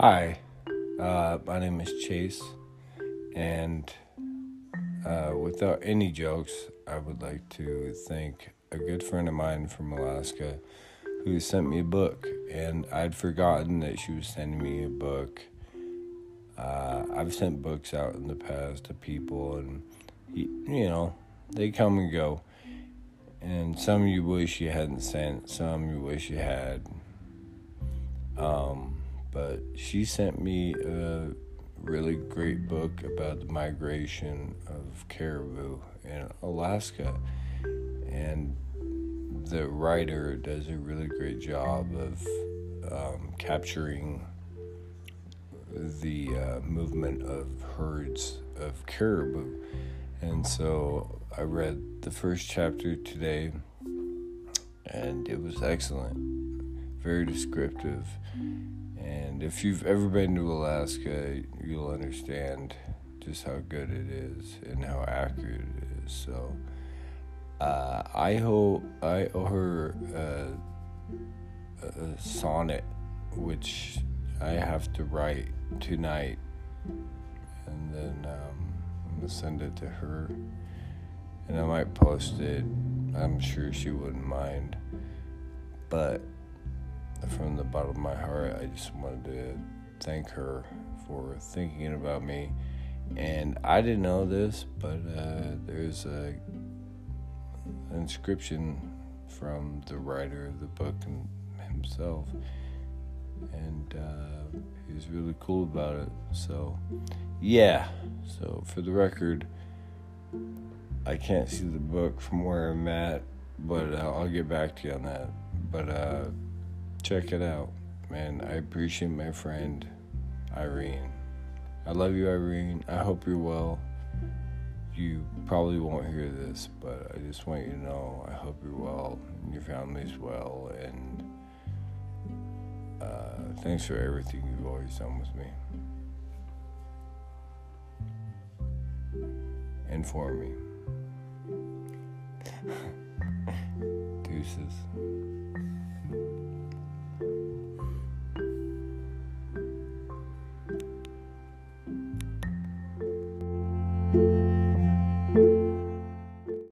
Hi, uh, my name is Chase, and uh, without any jokes, I would like to thank a good friend of mine from Alaska who sent me a book, and I'd forgotten that she was sending me a book. Uh, I've sent books out in the past to people, and you know, they come and go. And some you wish you hadn't sent, some you wish you had. Um, but she sent me a really great book about the migration of caribou in Alaska. And the writer does a really great job of um, capturing the uh, movement of herds of caribou. And so I read the first chapter today, and it was excellent, very descriptive. And if you've ever been to Alaska, you'll understand just how good it is and how accurate it is. So uh, I hope I owe her uh, a sonnet, which I have to write tonight, and then um, I'm gonna send it to her, and I might post it. I'm sure she wouldn't mind, but from the bottom of my heart, I just wanted to thank her for thinking about me. And I didn't know this, but uh, there's a inscription from the writer of the book himself, and uh, he was really cool about it. So, yeah. So for the record, I can't see the book from where I'm at, but uh, I'll get back to you on that. But uh, check it out, man. I appreciate my friend Irene. I love you, Irene. I hope you're well. You probably won't hear this, but I just want you to know I hope you're well and your family's well. And uh, thanks for everything you've always done with me and for me. Deuces.